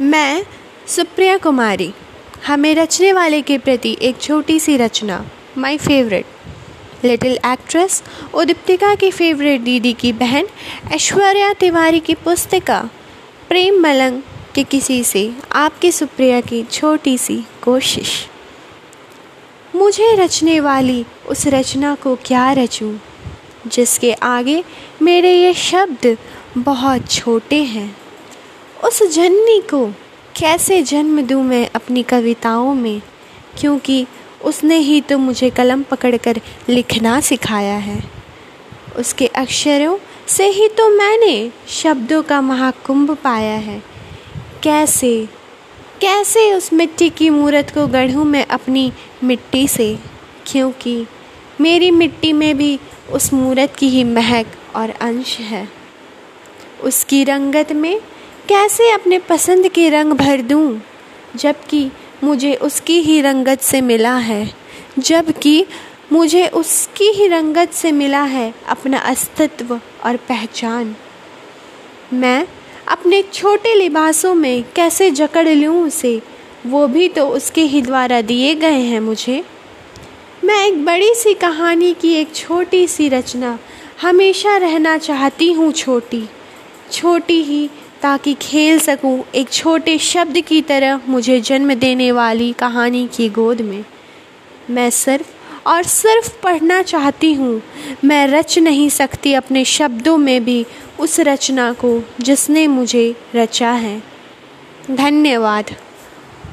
मैं, सुप्रिया कुमारी, हमें रचने वाले के प्रति एक छोटी सी रचना my favourite little actress Udiptika की फेवरेट दीदी की बहन ऐश्वर्या तिवारी की पुस्तिका, प्रेम मलंग के किसी से आपकी सुप्रिया की छोटी सी कोशिश। मुझे रचने वाली उस रचना को क्या रचूं, जिसके आगे मेरे ये शब्द बहुत छोटे हैं? उस जननी को कैसे जन्म दूँ मैं अपनी कविताओं में? क्योंकि उसने ही तो मुझे कलम पकड़कर लिखना सिखाया है। उसके अक्षरों से ही तो मैंने शब्दों का महाकुंभ पाया है। कैसे कैसे उस मिट्टी की मूर्त को गढ़ूँ मैं अपनी मिट्टी से? क्योंकि मेरी मिट्टी में भी उस मूर्त की ही महक और अंश है। उसकी रंगत में कैसे अपने पसंद के रंग भर दूँ, जबकि मुझे उसकी ही रंगत से मिला है, जबकि मुझे उसकी ही रंगत से मिला है अपना अस्तित्व और पहचान। मैं अपने छोटे लिबासों में कैसे जकड़ लूँ उसे, वो भी तो उसके ही द्वारा दिए गए हैं मुझे। मैं एक बड़ी सी कहानी की एक छोटी सी रचना हमेशा रहना चाहती हूँ छोटी छोटी ही ताकि खेल सकूँ, एक छोटे शब्द की तरह मुझे जन्म देने वाली कहानी की गोद में। मैं सिर्फ़ और सिर्फ़ पढ़ना चाहती हूँ। मैं रच नहीं सकती अपने शब्दों में भी उस रचना को जिसने मुझे रचा है। धन्यवाद।